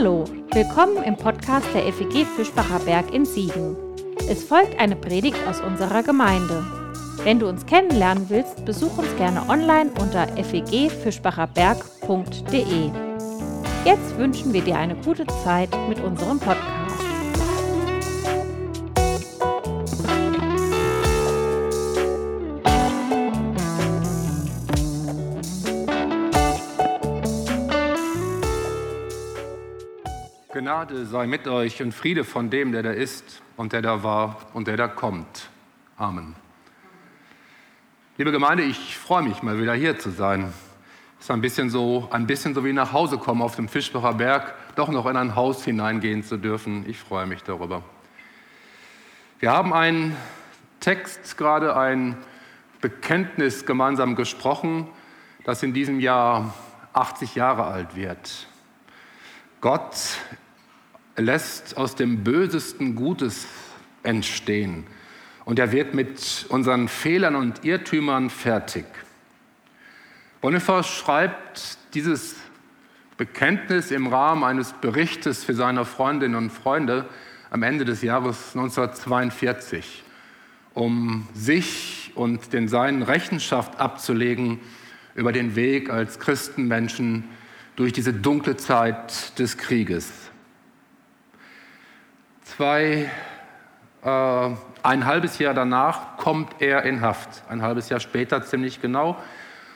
Hallo, willkommen im Podcast der FEG Fischbacher Berg in Siegen. Es folgt eine Predigt aus unserer Gemeinde. Wenn du uns kennenlernen willst, besuch uns gerne online unter fegfischbacherberg.de. Jetzt wünschen wir dir eine gute Zeit mit unserem Podcast. Gnade sei mit euch und Friede von dem, der da ist und der da war und der da kommt. Amen. Liebe Gemeinde, ich freue mich mal wieder hier zu sein. Es ist ein bisschen so, ein bisschen so wie nach Hause kommen auf dem Fischbacher Berg, doch noch in ein Haus hineingehen zu dürfen. Ich freue mich darüber. Wir haben einen Text, gerade ein Bekenntnis gemeinsam gesprochen, das in diesem Jahr 80 Jahre alt wird. Gott lässt aus dem Bösesten Gutes entstehen. Und er wird mit unseren Fehlern und Irrtümern fertig. Boniface schreibt dieses Bekenntnis im Rahmen eines Berichtes für seine Freundinnen und Freunde am Ende des Jahres 1942, um sich und den Seinen Rechenschaft abzulegen über den Weg als Christenmenschen durch diese dunkle Zeit des Krieges zwei, äh, ein halbes Jahr danach kommt er in Haft. Ein halbes Jahr später ziemlich genau.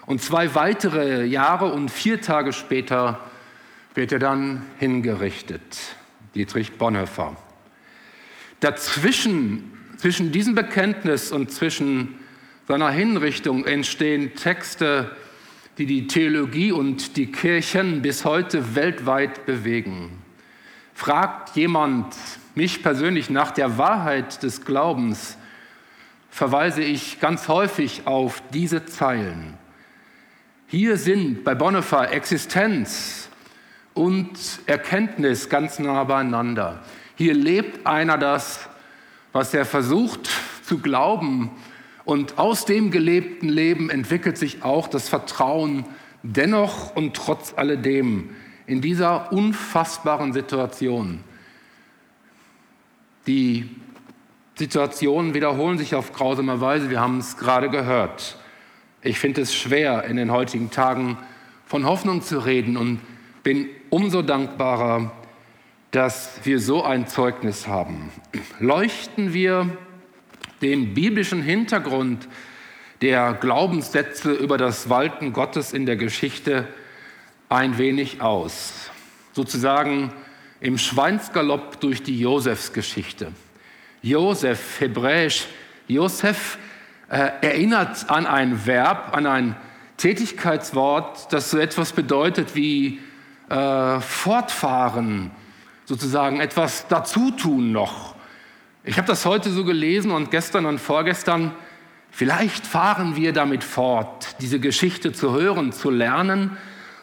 Und zwei weitere Jahre und vier Tage später wird er dann hingerichtet. Dietrich Bonhoeffer. Dazwischen, zwischen diesem Bekenntnis und zwischen seiner Hinrichtung entstehen Texte, die die Theologie und die Kirchen bis heute weltweit bewegen. Fragt jemand mich persönlich nach der Wahrheit des Glaubens, verweise ich ganz häufig auf diese Zeilen. Hier sind bei Bonhoeffer Existenz und Erkenntnis ganz nah beieinander. Hier lebt einer das, was er versucht zu glauben. Und aus dem gelebten Leben entwickelt sich auch das Vertrauen dennoch und trotz alledem in dieser unfassbaren Situation. Die Situationen wiederholen sich auf grausame Weise, wir haben es gerade gehört. Ich finde es schwer, in den heutigen Tagen von Hoffnung zu reden und bin umso dankbarer, dass wir so ein Zeugnis haben. Leuchten wir den biblischen Hintergrund der Glaubenssätze über das Walten Gottes in der Geschichte ein wenig aus. Sozusagen im Schweinsgalopp durch die Josefsgeschichte. Josef, hebräisch Josef, äh, erinnert an ein Verb, an ein Tätigkeitswort, das so etwas bedeutet wie äh, fortfahren, sozusagen etwas dazutun noch. Ich habe das heute so gelesen und gestern und vorgestern. Vielleicht fahren wir damit fort, diese Geschichte zu hören, zu lernen,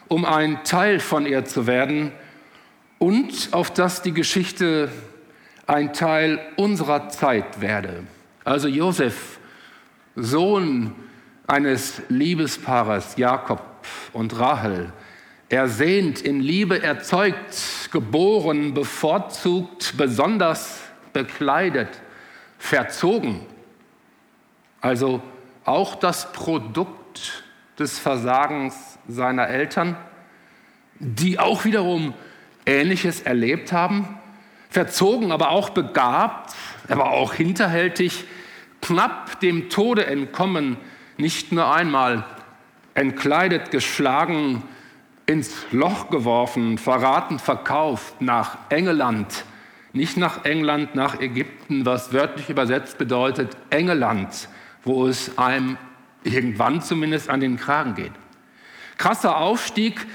um ein Teil von ihr zu werden und auf dass die Geschichte ein Teil unserer Zeit werde. Also Josef, Sohn eines Liebespaares, Jakob und Rahel, ersehnt, in Liebe erzeugt, geboren, bevorzugt, besonders bekleidet, verzogen. Also auch das Produkt des Versagens seiner Eltern, die auch wiederum Ähnliches erlebt haben, verzogen, aber auch begabt, aber auch hinterhältig, knapp dem Tode entkommen, nicht nur einmal, entkleidet, geschlagen, ins Loch geworfen, verraten, verkauft nach England, nicht nach England, nach Ägypten, was wörtlich übersetzt bedeutet Engeland, wo es einem irgendwann zumindest an den Kragen geht. Krasser Aufstieg,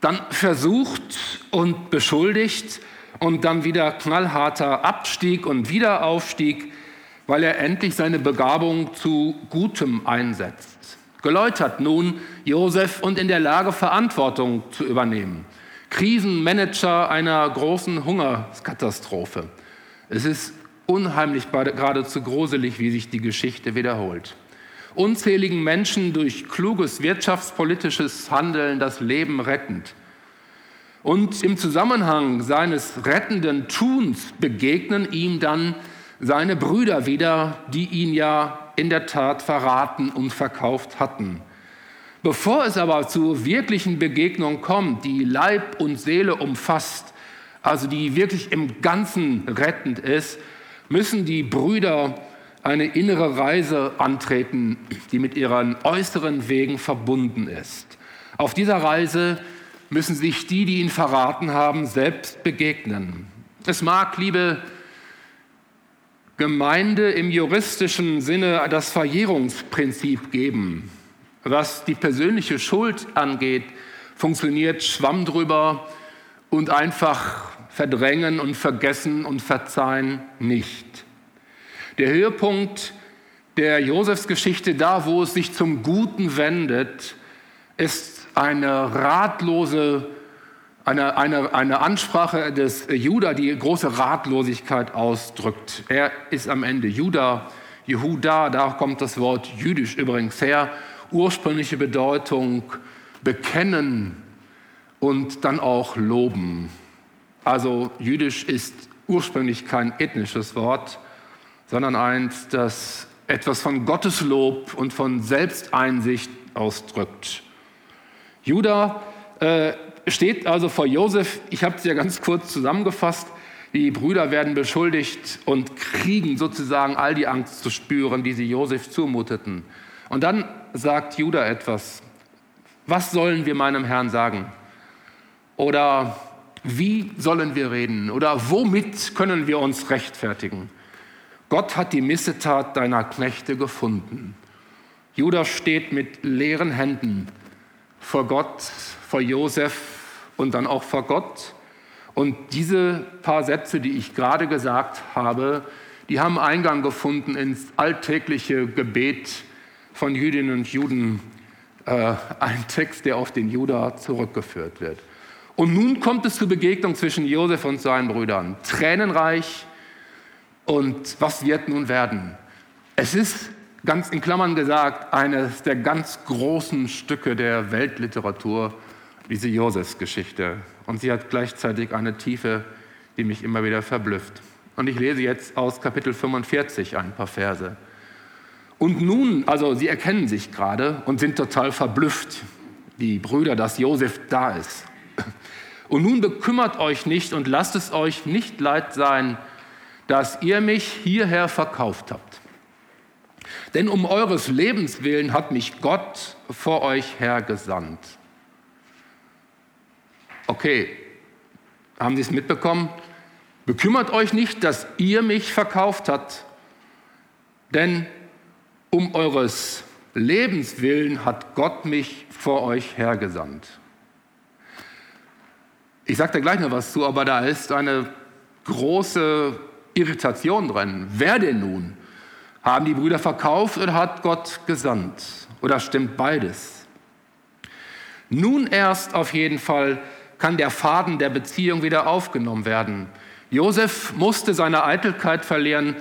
dann versucht und beschuldigt und dann wieder knallharter Abstieg und Wiederaufstieg, weil er endlich seine Begabung zu Gutem einsetzt. Geläutert nun Josef und in der Lage, Verantwortung zu übernehmen. Krisenmanager einer großen Hungerskatastrophe. Es ist unheimlich geradezu gruselig, wie sich die Geschichte wiederholt. Unzähligen Menschen durch kluges wirtschaftspolitisches Handeln das Leben rettend Und im Zusammenhang seines rettenden Tuns begegnen ihm dann seine Brüder wieder, die ihn ja in der Tat verraten und verkauft hatten. Bevor es aber zur wirklichen Begegnung kommt, die Leib und Seele umfasst, also die wirklich im Ganzen rettend ist, müssen die Brüder eine innere Reise antreten, die mit ihren äußeren Wegen verbunden ist. Auf dieser Reise müssen sich die, die ihn verraten haben, selbst begegnen. Es mag, liebe Gemeinde, im juristischen Sinne das Verjährungsprinzip geben. Was die persönliche Schuld angeht, funktioniert Schwamm drüber und einfach verdrängen und vergessen und verzeihen nicht. Der Höhepunkt der Josefsgeschichte, da wo es sich zum Guten wendet, ist eine ratlose, eine, eine, eine Ansprache des Judah, die große Ratlosigkeit ausdrückt. Er ist am Ende Judah, Jehuda, da kommt das Wort jüdisch übrigens her, ursprüngliche Bedeutung bekennen und dann auch loben. Also jüdisch ist ursprünglich kein ethnisches Wort, sondern eins, das etwas von Gotteslob und von Selbsteinsicht ausdrückt. Judah äh, steht also vor Josef. Ich habe es ja ganz kurz zusammengefasst. Die Brüder werden beschuldigt und kriegen sozusagen all die Angst zu spüren, die sie Josef zumuteten. Und dann sagt Judah etwas. Was sollen wir meinem Herrn sagen? Oder wie sollen wir reden? Oder womit können wir uns rechtfertigen? Gott hat die Missetat deiner Knechte gefunden. Judah steht mit leeren Händen vor Gott, vor Josef und dann auch vor Gott. Und diese paar Sätze, die ich gerade gesagt habe, die haben Eingang gefunden ins alltägliche Gebet von Jüdinnen und Juden. Äh, ein Text, der auf den Judah zurückgeführt wird. Und nun kommt es zur Begegnung zwischen Josef und seinen Brüdern. Tränenreich. Und was wird nun werden? Es ist ganz in Klammern gesagt, eines der ganz großen Stücke der Weltliteratur, diese Josefsgeschichte. Und sie hat gleichzeitig eine Tiefe, die mich immer wieder verblüfft. Und ich lese jetzt aus Kapitel 45 ein paar Verse. Und nun, also sie erkennen sich gerade und sind total verblüfft, die Brüder, dass Josef da ist. Und nun bekümmert euch nicht und lasst es euch nicht leid sein, dass ihr mich hierher verkauft habt. Denn um eures Lebens willen hat mich Gott vor euch hergesandt. Okay, haben Sie es mitbekommen? Bekümmert euch nicht, dass ihr mich verkauft habt, denn um eures Lebens willen hat Gott mich vor euch hergesandt. Ich sage da gleich noch was zu, aber da ist eine große Irritation drin. Wer denn nun? Haben die Brüder verkauft oder hat Gott gesandt? Oder stimmt beides? Nun erst auf jeden Fall kann der Faden der Beziehung wieder aufgenommen werden. Josef musste seine Eitelkeit verlieren,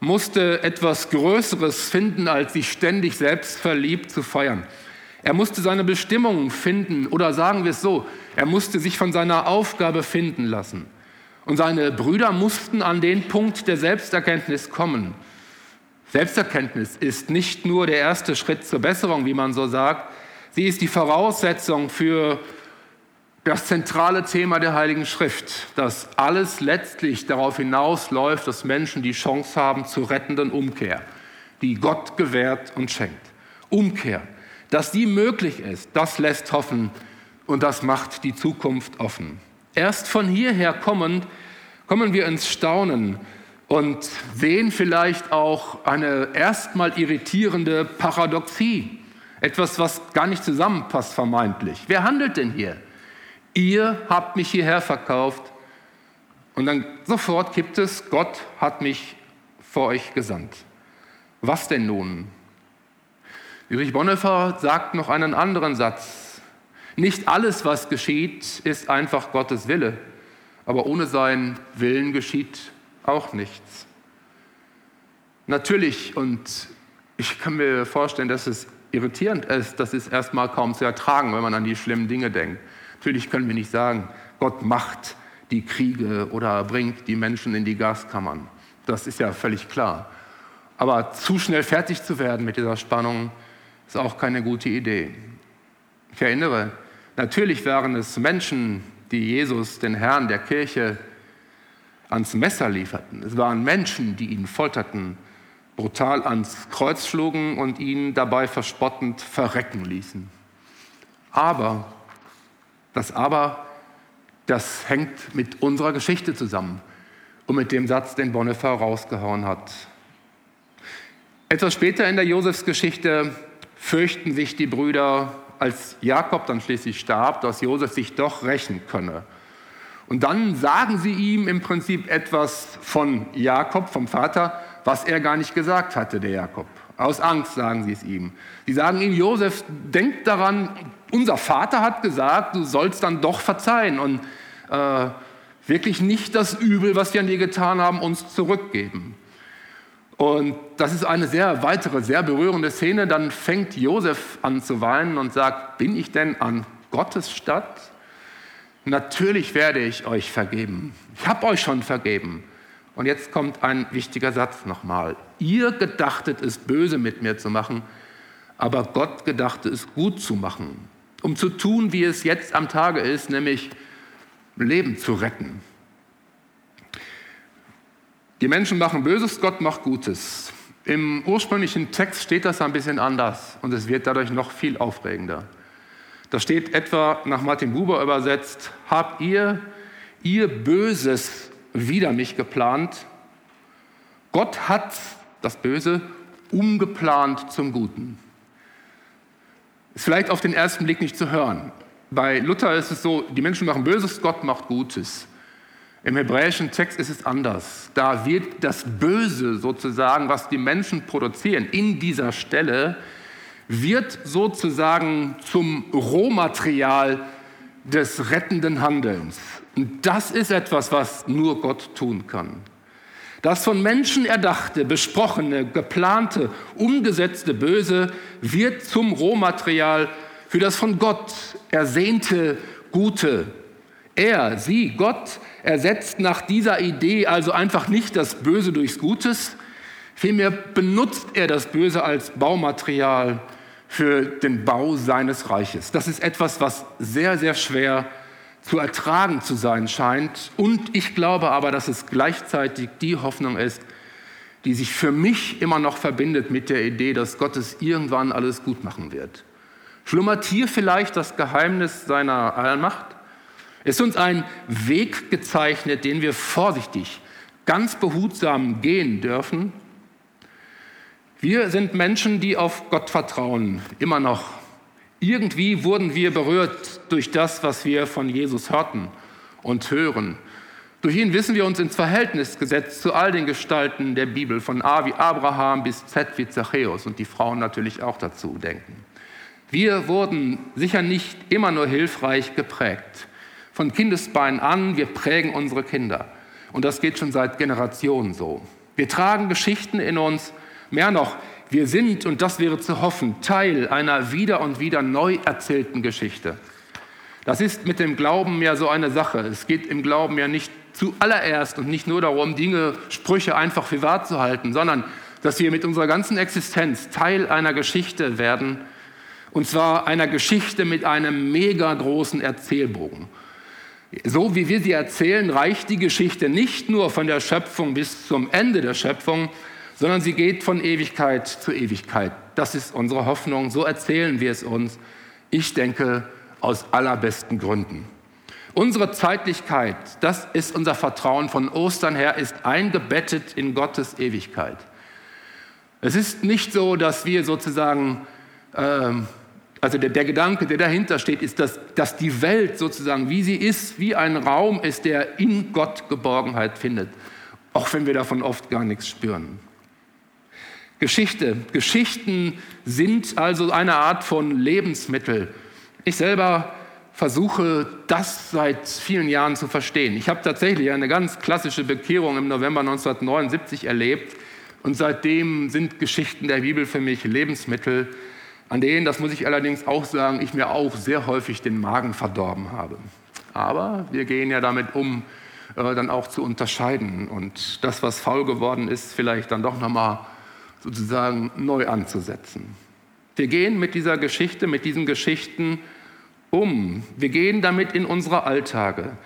musste etwas Größeres finden, als sich ständig selbst verliebt zu feiern. Er musste seine Bestimmung finden oder sagen wir es so, er musste sich von seiner Aufgabe finden lassen. Und seine Brüder mussten an den Punkt der Selbsterkenntnis kommen. Selbsterkenntnis ist nicht nur der erste Schritt zur Besserung, wie man so sagt, sie ist die Voraussetzung für das zentrale Thema der Heiligen Schrift, dass alles letztlich darauf hinausläuft, dass Menschen die Chance haben zur rettenden Umkehr, die Gott gewährt und schenkt. Umkehr, dass die möglich ist, das lässt hoffen und das macht die Zukunft offen. Erst von hierher kommend kommen wir ins Staunen und sehen vielleicht auch eine erstmal irritierende Paradoxie. Etwas, was gar nicht zusammenpasst vermeintlich. Wer handelt denn hier? Ihr habt mich hierher verkauft und dann sofort gibt es, Gott hat mich vor euch gesandt. Was denn nun? Dietrich Bonhoeffer sagt noch einen anderen Satz. Nicht alles, was geschieht, ist einfach Gottes Wille, aber ohne seinen Willen geschieht auch nichts. Natürlich, und ich kann mir vorstellen, dass es irritierend ist, das ist erstmal kaum zu ertragen, wenn man an die schlimmen Dinge denkt. Natürlich können wir nicht sagen, Gott macht die Kriege oder bringt die Menschen in die Gaskammern. Das ist ja völlig klar. Aber zu schnell fertig zu werden mit dieser Spannung ist auch keine gute Idee. Ich erinnere, natürlich waren es Menschen, die Jesus, den Herrn der Kirche, ans Messer lieferten. Es waren Menschen, die ihn folterten, brutal ans Kreuz schlugen und ihn dabei verspottend verrecken ließen. Aber, das Aber, das hängt mit unserer Geschichte zusammen und mit dem Satz, den Bonhoeffer rausgehauen hat. Etwas später in der Josefsgeschichte fürchten sich die Brüder, als Jakob dann schließlich starb, dass Josef sich doch rächen könne. Und dann sagen sie ihm im Prinzip etwas von Jakob, vom Vater, was er gar nicht gesagt hatte, der Jakob. Aus Angst sagen sie es ihm. Sie sagen ihm, Josef, denk daran, unser Vater hat gesagt, du sollst dann doch verzeihen und äh, wirklich nicht das Übel, was wir an dir getan haben, uns zurückgeben. Und das ist eine sehr weitere, sehr berührende Szene. Dann fängt Josef an zu weinen und sagt, bin ich denn an Gottes Stadt? Natürlich werde ich euch vergeben. Ich habe euch schon vergeben. Und jetzt kommt ein wichtiger Satz nochmal. Ihr gedachtet es böse mit mir zu machen, aber Gott gedachte es gut zu machen, um zu tun, wie es jetzt am Tage ist, nämlich Leben zu retten. Die Menschen machen Böses, Gott macht Gutes. Im ursprünglichen Text steht das ein bisschen anders und es wird dadurch noch viel aufregender. Da steht etwa nach Martin Buber übersetzt, habt ihr ihr Böses wider mich geplant? Gott hat das Böse umgeplant zum Guten. Ist vielleicht auf den ersten Blick nicht zu hören. Bei Luther ist es so, die Menschen machen Böses, Gott macht Gutes. Im hebräischen Text ist es anders. Da wird das Böse sozusagen, was die Menschen produzieren, in dieser Stelle wird sozusagen zum Rohmaterial des rettenden Handelns. Und das ist etwas, was nur Gott tun kann. Das von Menschen erdachte, besprochene, geplante, umgesetzte Böse wird zum Rohmaterial für das von Gott ersehnte Gute. Er, sie, Gott ersetzt nach dieser Idee also einfach nicht das Böse durchs Gutes, vielmehr benutzt er das Böse als Baumaterial für den Bau seines Reiches. Das ist etwas, was sehr, sehr schwer zu ertragen zu sein scheint. Und ich glaube aber, dass es gleichzeitig die Hoffnung ist, die sich für mich immer noch verbindet mit der Idee, dass Gott es irgendwann alles gut machen wird. Schlummert hier vielleicht das Geheimnis seiner Allmacht? Ist uns ein Weg gezeichnet, den wir vorsichtig, ganz behutsam gehen dürfen, wir sind Menschen, die auf Gott vertrauen, immer noch. Irgendwie wurden wir berührt durch das, was wir von Jesus hörten und hören. Durch ihn wissen wir uns ins Verhältnis gesetzt zu all den Gestalten der Bibel, von A wie Abraham bis Z wie Zachäus und die Frauen natürlich auch dazu denken. Wir wurden sicher nicht immer nur hilfreich geprägt. Von Kindesbein an, wir prägen unsere Kinder. Und das geht schon seit Generationen so. Wir tragen Geschichten in uns, Mehr noch, wir sind, und das wäre zu hoffen, Teil einer wieder und wieder neu erzählten Geschichte. Das ist mit dem Glauben ja so eine Sache. Es geht im Glauben ja nicht zuallererst und nicht nur darum, Dinge, Sprüche einfach für wahr zu halten, sondern dass wir mit unserer ganzen Existenz Teil einer Geschichte werden, und zwar einer Geschichte mit einem mega großen Erzählbogen. So wie wir sie erzählen, reicht die Geschichte nicht nur von der Schöpfung bis zum Ende der Schöpfung, sondern sie geht von Ewigkeit zu Ewigkeit. Das ist unsere Hoffnung, so erzählen wir es uns. Ich denke, aus allerbesten Gründen. Unsere Zeitlichkeit, das ist unser Vertrauen von Ostern her, ist eingebettet in Gottes Ewigkeit. Es ist nicht so, dass wir sozusagen, ähm, also der, der, Gedanke, der dahinter steht, ist, dass, dass die Welt sozusagen, wie sie ist, wie ein Raum ist, der in Gott Geborgenheit findet, auch wenn wir davon oft gar nichts spüren. Geschichte. Geschichten sind also eine Art von Lebensmittel. Ich selber versuche das seit vielen Jahren zu verstehen. Ich habe tatsächlich eine ganz klassische Bekehrung im November 1979 erlebt und seitdem sind Geschichten der Bibel für mich Lebensmittel. An denen, das muss ich allerdings auch sagen, ich mir auch sehr häufig den Magen verdorben habe. Aber wir gehen ja damit um, äh, dann auch zu unterscheiden und das, was faul geworden ist, vielleicht dann doch nochmal sozusagen neu anzusetzen. Wir gehen mit dieser Geschichte, mit diesen Geschichten um. Wir gehen damit in unsere Alltage.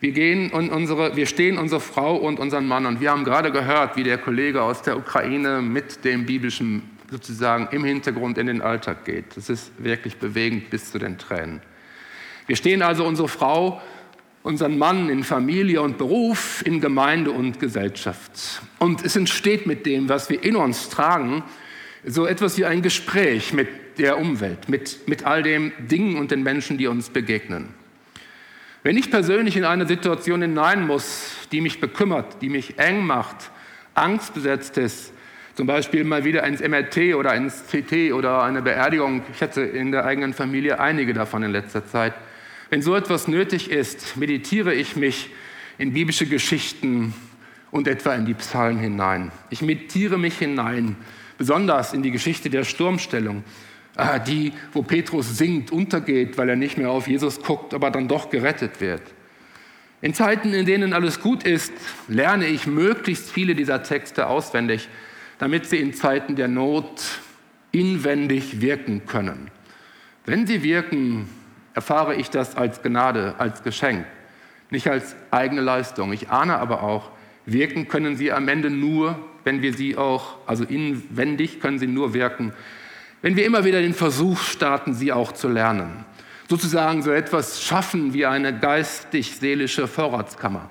Wir, gehen in unsere, wir stehen unsere Frau und unseren Mann und wir haben gerade gehört, wie der Kollege aus der Ukraine mit dem biblischen sozusagen im Hintergrund in den Alltag geht. Das ist wirklich bewegend bis zu den Tränen. Wir stehen also unsere Frau, unseren Mann in Familie und Beruf, in Gemeinde und Gesellschaft. Und es entsteht mit dem, was wir in uns tragen, so etwas wie ein Gespräch mit der Umwelt, mit, mit all den Dingen und den Menschen, die uns begegnen. Wenn ich persönlich in eine Situation hinein muss, die mich bekümmert, die mich eng macht, angstbesetzt ist, zum Beispiel mal wieder ins MRT oder ins CT oder eine Beerdigung, ich hatte in der eigenen Familie einige davon in letzter Zeit, wenn so etwas nötig ist, meditiere ich mich in biblische Geschichten und etwa in die Psalmen hinein. Ich meditiere mich hinein, besonders in die Geschichte der Sturmstellung, äh, die, wo Petrus singt, untergeht, weil er nicht mehr auf Jesus guckt, aber dann doch gerettet wird. In Zeiten, in denen alles gut ist, lerne ich möglichst viele dieser Texte auswendig, damit sie in Zeiten der Not inwendig wirken können. Wenn sie wirken, erfahre ich das als Gnade, als Geschenk, nicht als eigene Leistung. Ich ahne aber auch, wirken können sie am Ende nur, wenn wir sie auch, also inwendig können sie nur wirken, wenn wir immer wieder den Versuch starten, sie auch zu lernen. Sozusagen so etwas schaffen wie eine geistig-seelische Vorratskammer.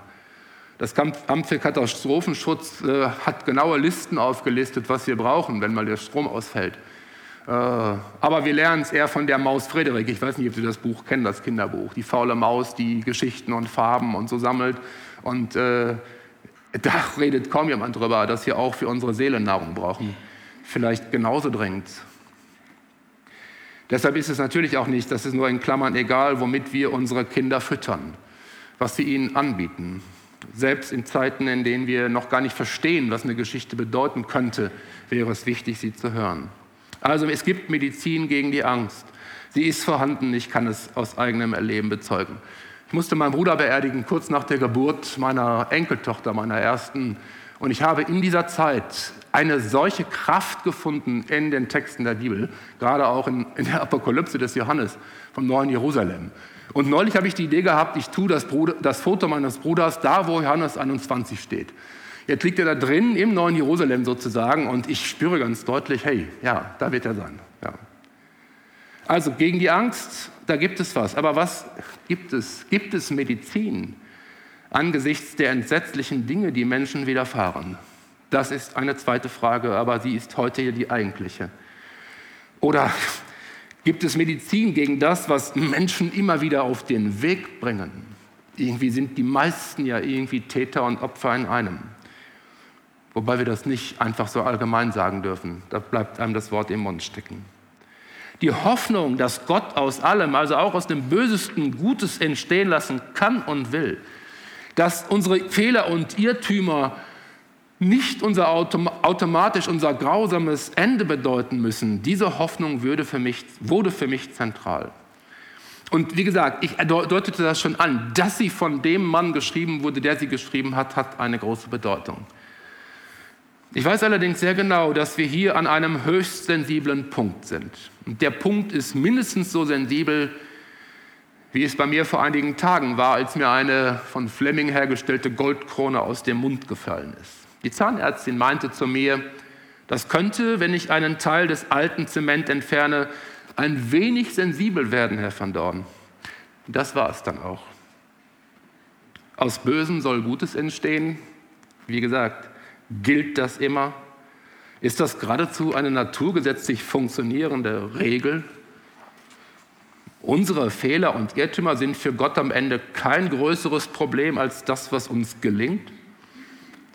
Das Amt für Katastrophenschutz äh, hat genaue Listen aufgelistet, was wir brauchen, wenn mal der Strom ausfällt. Äh, aber wir lernen es eher von der Maus Frederik. Ich weiß nicht, ob Sie das Buch kennen, das Kinderbuch. Die faule Maus, die Geschichten und Farben und so sammelt. Und äh, da redet kaum jemand drüber, dass wir auch für unsere Seele Nahrung brauchen. Vielleicht genauso dringend. Deshalb ist es natürlich auch nicht, das ist nur in Klammern egal, womit wir unsere Kinder füttern, was wir ihnen anbieten. Selbst in Zeiten, in denen wir noch gar nicht verstehen, was eine Geschichte bedeuten könnte, wäre es wichtig, sie zu hören. Also es gibt Medizin gegen die Angst. Sie ist vorhanden, ich kann es aus eigenem Erleben bezeugen. Ich musste meinen Bruder beerdigen, kurz nach der Geburt meiner Enkeltochter, meiner ersten. Und ich habe in dieser Zeit eine solche Kraft gefunden in den Texten der Bibel, gerade auch in, in der Apokalypse des Johannes vom neuen Jerusalem. Und neulich habe ich die Idee gehabt, ich tue das, Bruder, das Foto meines Bruders da, wo Johannes 21 steht. Jetzt liegt er da drin im neuen Jerusalem sozusagen und ich spüre ganz deutlich, hey, ja, da wird er sein. Ja. Also gegen die Angst, da gibt es was. Aber was gibt es? Gibt es Medizin angesichts der entsetzlichen Dinge, die Menschen widerfahren? Das ist eine zweite Frage, aber sie ist heute hier die eigentliche. Oder gibt es Medizin gegen das, was Menschen immer wieder auf den Weg bringen? Irgendwie sind die meisten ja irgendwie Täter und Opfer in einem. Wobei wir das nicht einfach so allgemein sagen dürfen. Da bleibt einem das Wort im Mund stecken. Die Hoffnung, dass Gott aus allem, also auch aus dem Bösesten, Gutes entstehen lassen kann und will. Dass unsere Fehler und Irrtümer nicht unser Autom automatisch unser grausames Ende bedeuten müssen, diese Hoffnung würde für mich, wurde für mich zentral. Und wie gesagt, ich deutete das schon an, dass sie von dem Mann geschrieben wurde, der sie geschrieben hat, hat eine große Bedeutung. Ich weiß allerdings sehr genau, dass wir hier an einem höchst sensiblen Punkt sind. Und der Punkt ist mindestens so sensibel, wie es bei mir vor einigen Tagen war, als mir eine von Fleming hergestellte Goldkrone aus dem Mund gefallen ist. Die Zahnärztin meinte zu mir, das könnte, wenn ich einen Teil des alten Zement entferne, ein wenig sensibel werden, Herr van Dorn. Das war es dann auch. Aus Bösen soll Gutes entstehen. Wie gesagt, gilt das immer? Ist das geradezu eine naturgesetzlich funktionierende Regel? Unsere Fehler und Irrtümer sind für Gott am Ende kein größeres Problem als das, was uns gelingt.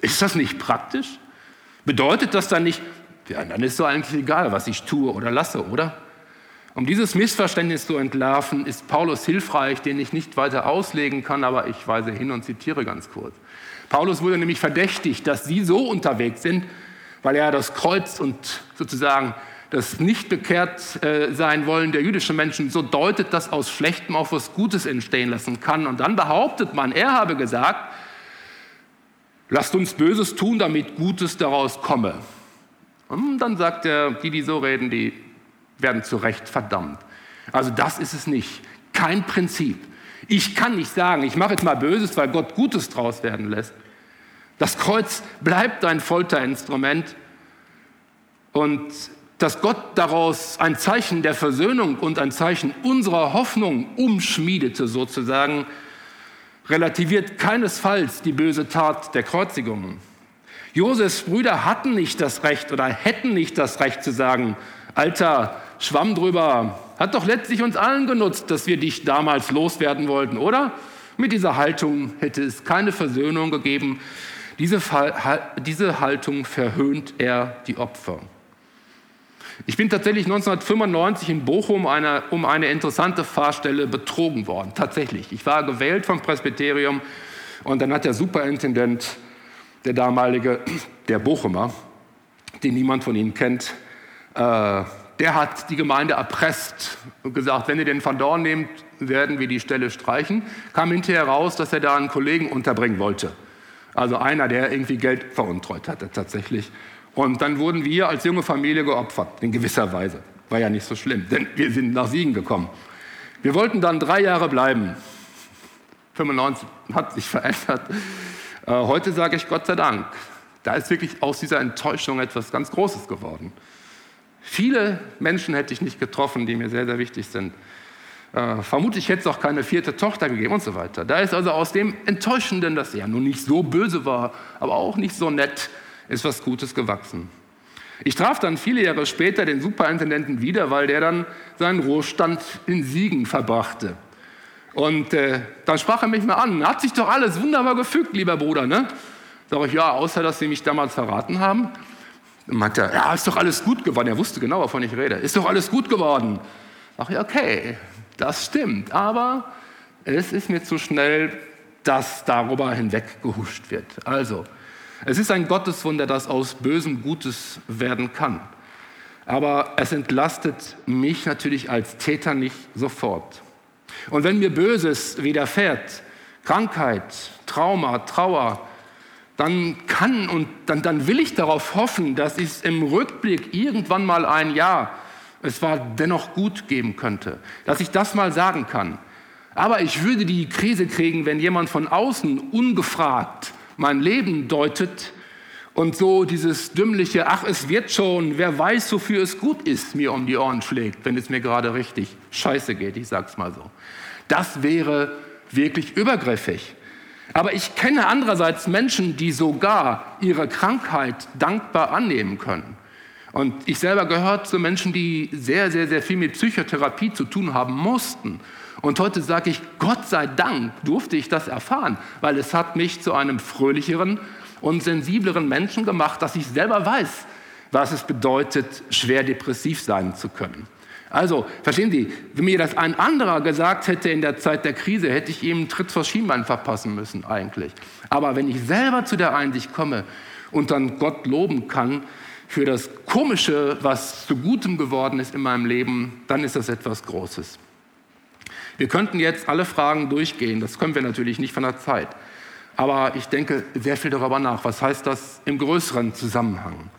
Ist das nicht praktisch? Bedeutet das dann nicht, ja, dann ist so eigentlich egal, was ich tue oder lasse, oder? Um dieses Missverständnis zu entlarven, ist Paulus hilfreich, den ich nicht weiter auslegen kann, aber ich weise hin und zitiere ganz kurz. Paulus wurde nämlich verdächtigt, dass sie so unterwegs sind, weil er das Kreuz und sozusagen das nicht bekehrt äh, sein wollen der jüdischen Menschen so deutet, dass aus Schlechtem auch was Gutes entstehen lassen kann. Und dann behauptet man, er habe gesagt, lasst uns Böses tun, damit Gutes daraus komme. Und dann sagt er, die, die so reden, die werden zu Recht verdammt. Also das ist es nicht. Kein Prinzip. Ich kann nicht sagen, ich mache jetzt mal Böses, weil Gott Gutes draus werden lässt. Das Kreuz bleibt ein Folterinstrument und dass Gott daraus ein Zeichen der Versöhnung und ein Zeichen unserer Hoffnung umschmiedete sozusagen, relativiert keinesfalls die böse Tat der Kreuzigung. Josefs Brüder hatten nicht das Recht oder hätten nicht das Recht zu sagen, Alter, schwamm drüber, hat doch letztlich uns allen genutzt, dass wir dich damals loswerden wollten, oder? Mit dieser Haltung hätte es keine Versöhnung gegeben. Diese, diese Haltung verhöhnt er die Opfer. Ich bin tatsächlich 1995 in Bochum eine, um eine interessante Fahrstelle betrogen worden. Tatsächlich. Ich war gewählt vom Presbyterium und dann hat der Superintendent, der damalige, der Bochumer, den niemand von Ihnen kennt, äh, der hat die Gemeinde erpresst und gesagt, wenn ihr den Van Dorn nehmt, werden wir die Stelle streichen. Kam hinterher raus, dass er da einen Kollegen unterbringen wollte. Also einer, der irgendwie Geld veruntreut hatte tatsächlich. Und dann wurden wir als junge Familie geopfert, in gewisser Weise. War ja nicht so schlimm, denn wir sind nach Siegen gekommen. Wir wollten dann drei Jahre bleiben. 95 hat sich verändert. Äh, heute sage ich Gott sei Dank. Da ist wirklich aus dieser Enttäuschung etwas ganz Großes geworden. Viele Menschen hätte ich nicht getroffen, die mir sehr, sehr wichtig sind. Äh, vermutlich hätte es auch keine vierte Tochter gegeben und so weiter. Da ist also aus dem Enttäuschenden, das ja nun nicht so böse war, aber auch nicht so nett, ist was Gutes gewachsen. Ich traf dann viele Jahre später den Superintendenten wieder, weil der dann seinen Ruhestand in Siegen verbrachte. Und äh, dann sprach er mich mal an, hat sich doch alles wunderbar gefügt, lieber Bruder. Ne? Sag ich, ja, außer dass Sie mich damals verraten haben. Dann meinte er, ja, ist doch alles gut geworden. Er wusste genau, wovon ich rede. Ist doch alles gut geworden. Sag ich, okay, das stimmt. Aber es ist mir zu schnell, dass darüber hinweggehuscht wird. Also, es ist ein Gotteswunder, das aus Bösem Gutes werden kann. Aber es entlastet mich natürlich als Täter nicht sofort. Und wenn mir Böses widerfährt, Krankheit, Trauma, Trauer, dann kann und dann, dann will ich darauf hoffen, dass es im Rückblick irgendwann mal ein Ja, es war dennoch gut geben könnte, dass ich das mal sagen kann. Aber ich würde die Krise kriegen, wenn jemand von außen ungefragt mein Leben deutet und so dieses dümmliche, ach, es wird schon, wer weiß, wofür es gut ist, mir um die Ohren schlägt, wenn es mir gerade richtig scheiße geht, ich sag's mal so. Das wäre wirklich übergriffig. Aber ich kenne andererseits Menschen, die sogar ihre Krankheit dankbar annehmen können. Und ich selber gehört zu Menschen, die sehr, sehr, sehr viel mit Psychotherapie zu tun haben mussten. Und heute sage ich, Gott sei Dank durfte ich das erfahren, weil es hat mich zu einem fröhlicheren und sensibleren Menschen gemacht, dass ich selber weiß, was es bedeutet, schwer depressiv sein zu können. Also, verstehen Sie, wenn mir das ein anderer gesagt hätte in der Zeit der Krise, hätte ich ihm einen Tritt vor Schienbein verpassen müssen eigentlich. Aber wenn ich selber zu der Einsicht komme und dann Gott loben kann für das Komische, was zu Gutem geworden ist in meinem Leben, dann ist das etwas Großes. Wir könnten jetzt alle Fragen durchgehen, das können wir natürlich nicht von der Zeit. Aber ich denke sehr viel darüber nach. Was heißt das im größeren Zusammenhang?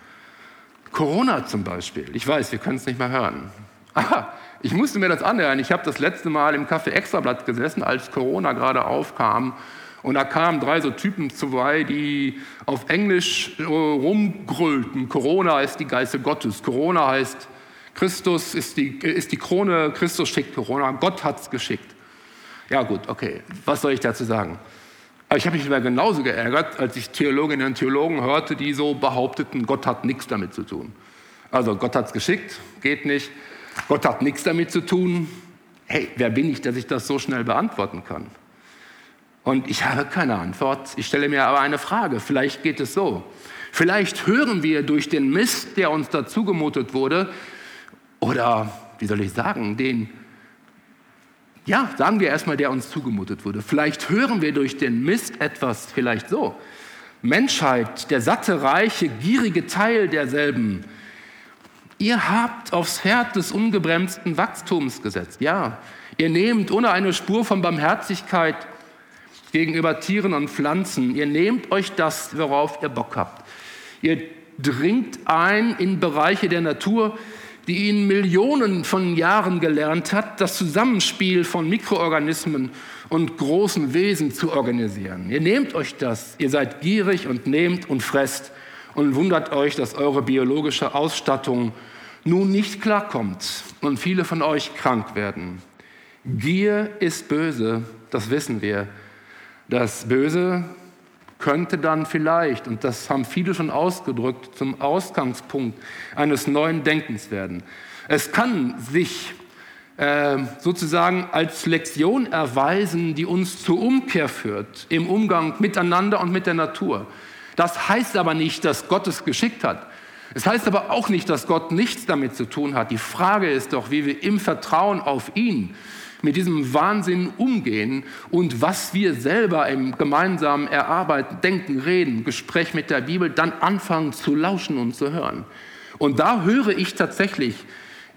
Corona zum Beispiel. Ich weiß, wir können es nicht mehr hören. Aha, ich musste mir das anhören. Ich habe das letzte Mal im Café Extrablatt gesessen, als Corona gerade aufkam. Und da kamen drei so Typen vorbei, die auf Englisch rumgrüllten. Corona ist die Geißel Gottes. Corona heißt Christus ist die, ist die Krone, Christus schickt Corona, Gott hat es geschickt. Ja gut, okay, was soll ich dazu sagen? Aber ich habe mich immer genauso geärgert, als ich Theologinnen und Theologen hörte, die so behaupteten, Gott hat nichts damit zu tun. Also Gott hat es geschickt, geht nicht. Gott hat nichts damit zu tun. Hey, wer bin ich, dass ich das so schnell beantworten kann? Und ich habe keine Antwort. Ich stelle mir aber eine Frage. Vielleicht geht es so. Vielleicht hören wir durch den Mist, der uns dazugemutet wurde, oder wie soll ich sagen, den, ja, sagen wir erstmal, der uns zugemutet wurde. Vielleicht hören wir durch den Mist etwas, vielleicht so. Menschheit, der satte, reiche, gierige Teil derselben, Ihr habt aufs Herd des ungebremsten Wachstums gesetzt. Ja, ihr nehmt ohne eine Spur von Barmherzigkeit gegenüber Tieren und Pflanzen. Ihr nehmt euch das, worauf ihr Bock habt. Ihr dringt ein in Bereiche der Natur, die ihnen Millionen von Jahren gelernt hat, das Zusammenspiel von Mikroorganismen und großen Wesen zu organisieren. Ihr nehmt euch das, ihr seid gierig und nehmt und fresst und wundert euch, dass eure biologische Ausstattung nun nicht klarkommt und viele von euch krank werden. Gier ist böse, das wissen wir. Das Böse könnte dann vielleicht, und das haben viele schon ausgedrückt, zum Ausgangspunkt eines neuen Denkens werden. Es kann sich äh, sozusagen als Lektion erweisen, die uns zur Umkehr führt im Umgang miteinander und mit der Natur. Das heißt aber nicht, dass Gott es geschickt hat. Es heißt aber auch nicht, dass Gott nichts damit zu tun hat. Die Frage ist doch, wie wir im Vertrauen auf ihn mit diesem Wahnsinn umgehen und was wir selber im gemeinsamen Erarbeiten, Denken, Reden, Gespräch mit der Bibel dann anfangen zu lauschen und zu hören. Und da höre ich tatsächlich,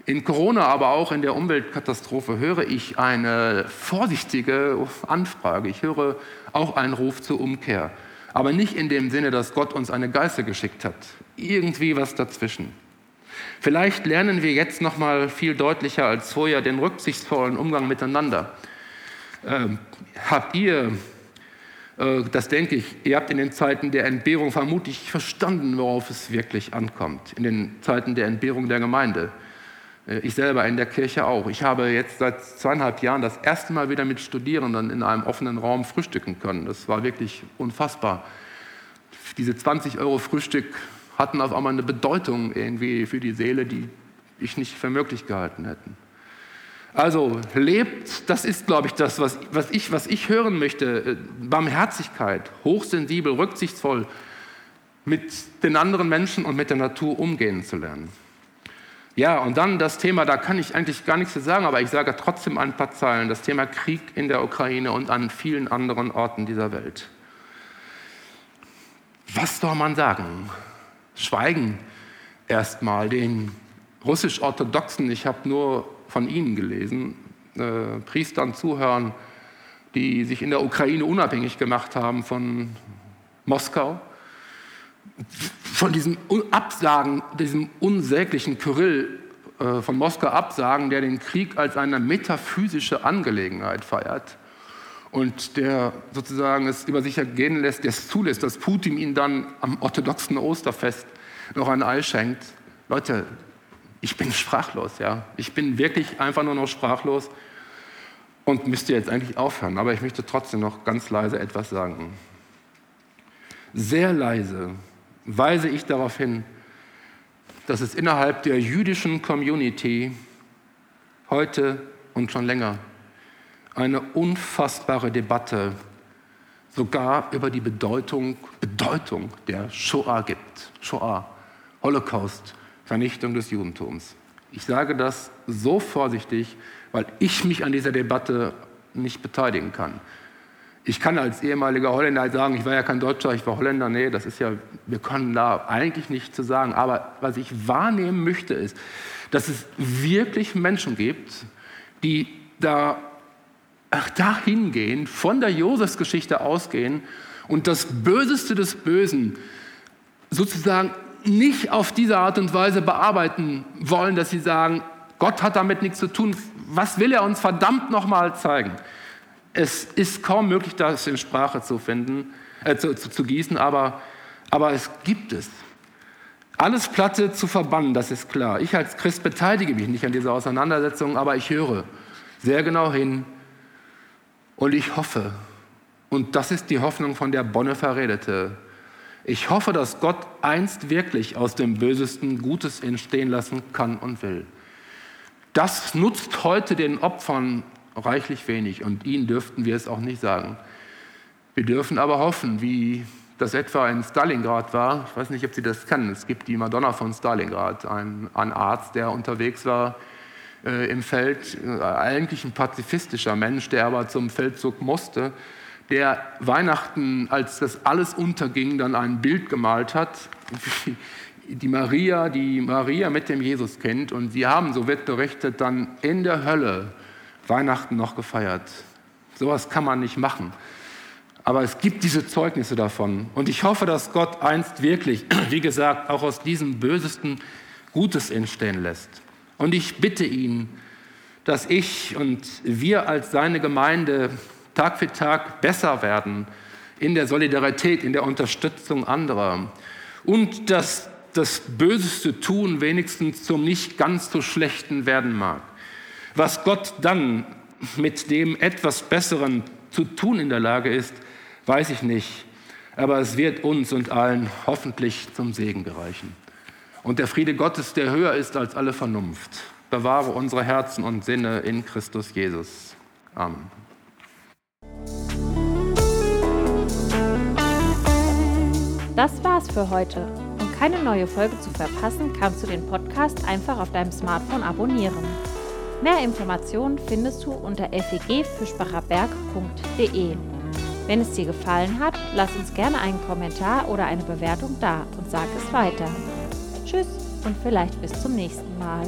in Corona, aber auch in der Umweltkatastrophe, höre ich eine vorsichtige Anfrage. Ich höre auch einen Ruf zur Umkehr. Aber nicht in dem Sinne, dass Gott uns eine Geißel geschickt hat. Irgendwie was dazwischen. Vielleicht lernen wir jetzt noch mal viel deutlicher als vorher den rücksichtsvollen Umgang miteinander. Ähm, habt ihr, äh, das denke ich, ihr habt in den Zeiten der Entbehrung vermutlich verstanden, worauf es wirklich ankommt. In den Zeiten der Entbehrung der Gemeinde. Äh, ich selber in der Kirche auch. Ich habe jetzt seit zweieinhalb Jahren das erste Mal wieder mit Studierenden in einem offenen Raum frühstücken können. Das war wirklich unfassbar. Diese 20 Euro Frühstück hatten auf einmal eine Bedeutung irgendwie für die Seele, die ich nicht für möglich gehalten hätte. Also lebt, das ist, glaube ich, das, was, was, ich, was ich hören möchte. Äh, Barmherzigkeit, hochsensibel, rücksichtsvoll mit den anderen Menschen und mit der Natur umgehen zu lernen. Ja, und dann das Thema, da kann ich eigentlich gar nichts zu sagen, aber ich sage trotzdem ein paar Zeilen, das Thema Krieg in der Ukraine und an vielen anderen Orten dieser Welt. Was soll man sagen? Schweigen erstmal den russisch-orthodoxen, ich habe nur von ihnen gelesen, äh, Priestern zuhören, die sich in der Ukraine unabhängig gemacht haben von Moskau, von diesem Absagen, diesem unsäglichen Kyrill äh, von Moskau absagen, der den Krieg als eine metaphysische Angelegenheit feiert und der sozusagen es über sich ergehen lässt, der es zulässt, dass Putin ihn dann am orthodoxen Osterfest noch ein Ei schenkt. Leute, ich bin sprachlos, ja. Ich bin wirklich einfach nur noch sprachlos und müsste jetzt eigentlich aufhören. Aber ich möchte trotzdem noch ganz leise etwas sagen. Sehr leise weise ich darauf hin, dass es innerhalb der jüdischen Community heute und schon länger eine unfassbare Debatte sogar über die Bedeutung, Bedeutung der Shoah gibt. Shoah, Holocaust, Vernichtung des Judentums. Ich sage das so vorsichtig, weil ich mich an dieser Debatte nicht beteiligen kann. Ich kann als ehemaliger Holländer sagen, ich war ja kein Deutscher, ich war Holländer. Nee, das ist ja, wir können da eigentlich nichts zu sagen. Aber was ich wahrnehmen möchte, ist, dass es wirklich Menschen gibt, die da dahin gehen, von der Josefsgeschichte ausgehen und das Böseste des Bösen sozusagen nicht auf diese Art und Weise bearbeiten wollen, dass sie sagen, Gott hat damit nichts zu tun. Was will er uns verdammt nochmal zeigen? Es ist kaum möglich, das in Sprache zu finden, äh, zu, zu, zu gießen, aber, aber es gibt es. Alles Platte zu verbannen, das ist klar. Ich als Christ beteilige mich nicht an dieser Auseinandersetzung, aber ich höre sehr genau hin, und ich hoffe, und das ist die Hoffnung, von der Bonhoeffer redete, ich hoffe, dass Gott einst wirklich aus dem Bösesten Gutes entstehen lassen kann und will. Das nutzt heute den Opfern reichlich wenig und ihnen dürften wir es auch nicht sagen. Wir dürfen aber hoffen, wie das etwa in Stalingrad war. Ich weiß nicht, ob Sie das kennen. Es gibt die Madonna von Stalingrad, ein, ein Arzt, der unterwegs war äh, im Feld, äh, eigentlich ein pazifistischer Mensch, der aber zum Feldzug musste, der Weihnachten, als das alles unterging, dann ein Bild gemalt hat, die Maria, die Maria mit dem Jesus kennt und sie haben, so wird berichtet, dann in der Hölle Weihnachten noch gefeiert. Sowas kann man nicht machen. Aber es gibt diese Zeugnisse davon. Und ich hoffe, dass Gott einst wirklich, wie gesagt, auch aus diesem Bösesten Gutes entstehen lässt. Und ich bitte ihn, dass ich und wir als seine Gemeinde Tag für Tag besser werden in der Solidarität, in der Unterstützung anderer. Und dass das Böseste tun wenigstens zum nicht ganz so schlechten werden mag. Was Gott dann mit dem etwas Besseren zu tun in der Lage ist, weiß ich nicht. Aber es wird uns und allen hoffentlich zum Segen gereichen. Und der Friede Gottes, der höher ist als alle Vernunft, bewahre unsere Herzen und Sinne in Christus Jesus. Amen. Das war's für heute. Um keine neue Folge zu verpassen, kannst du den Podcast einfach auf deinem Smartphone abonnieren. Mehr Informationen findest du unter fegfischbacherberg.de. Wenn es dir gefallen hat, lass uns gerne einen Kommentar oder eine Bewertung da und sag es weiter. Tschüss und vielleicht bis zum nächsten Mal.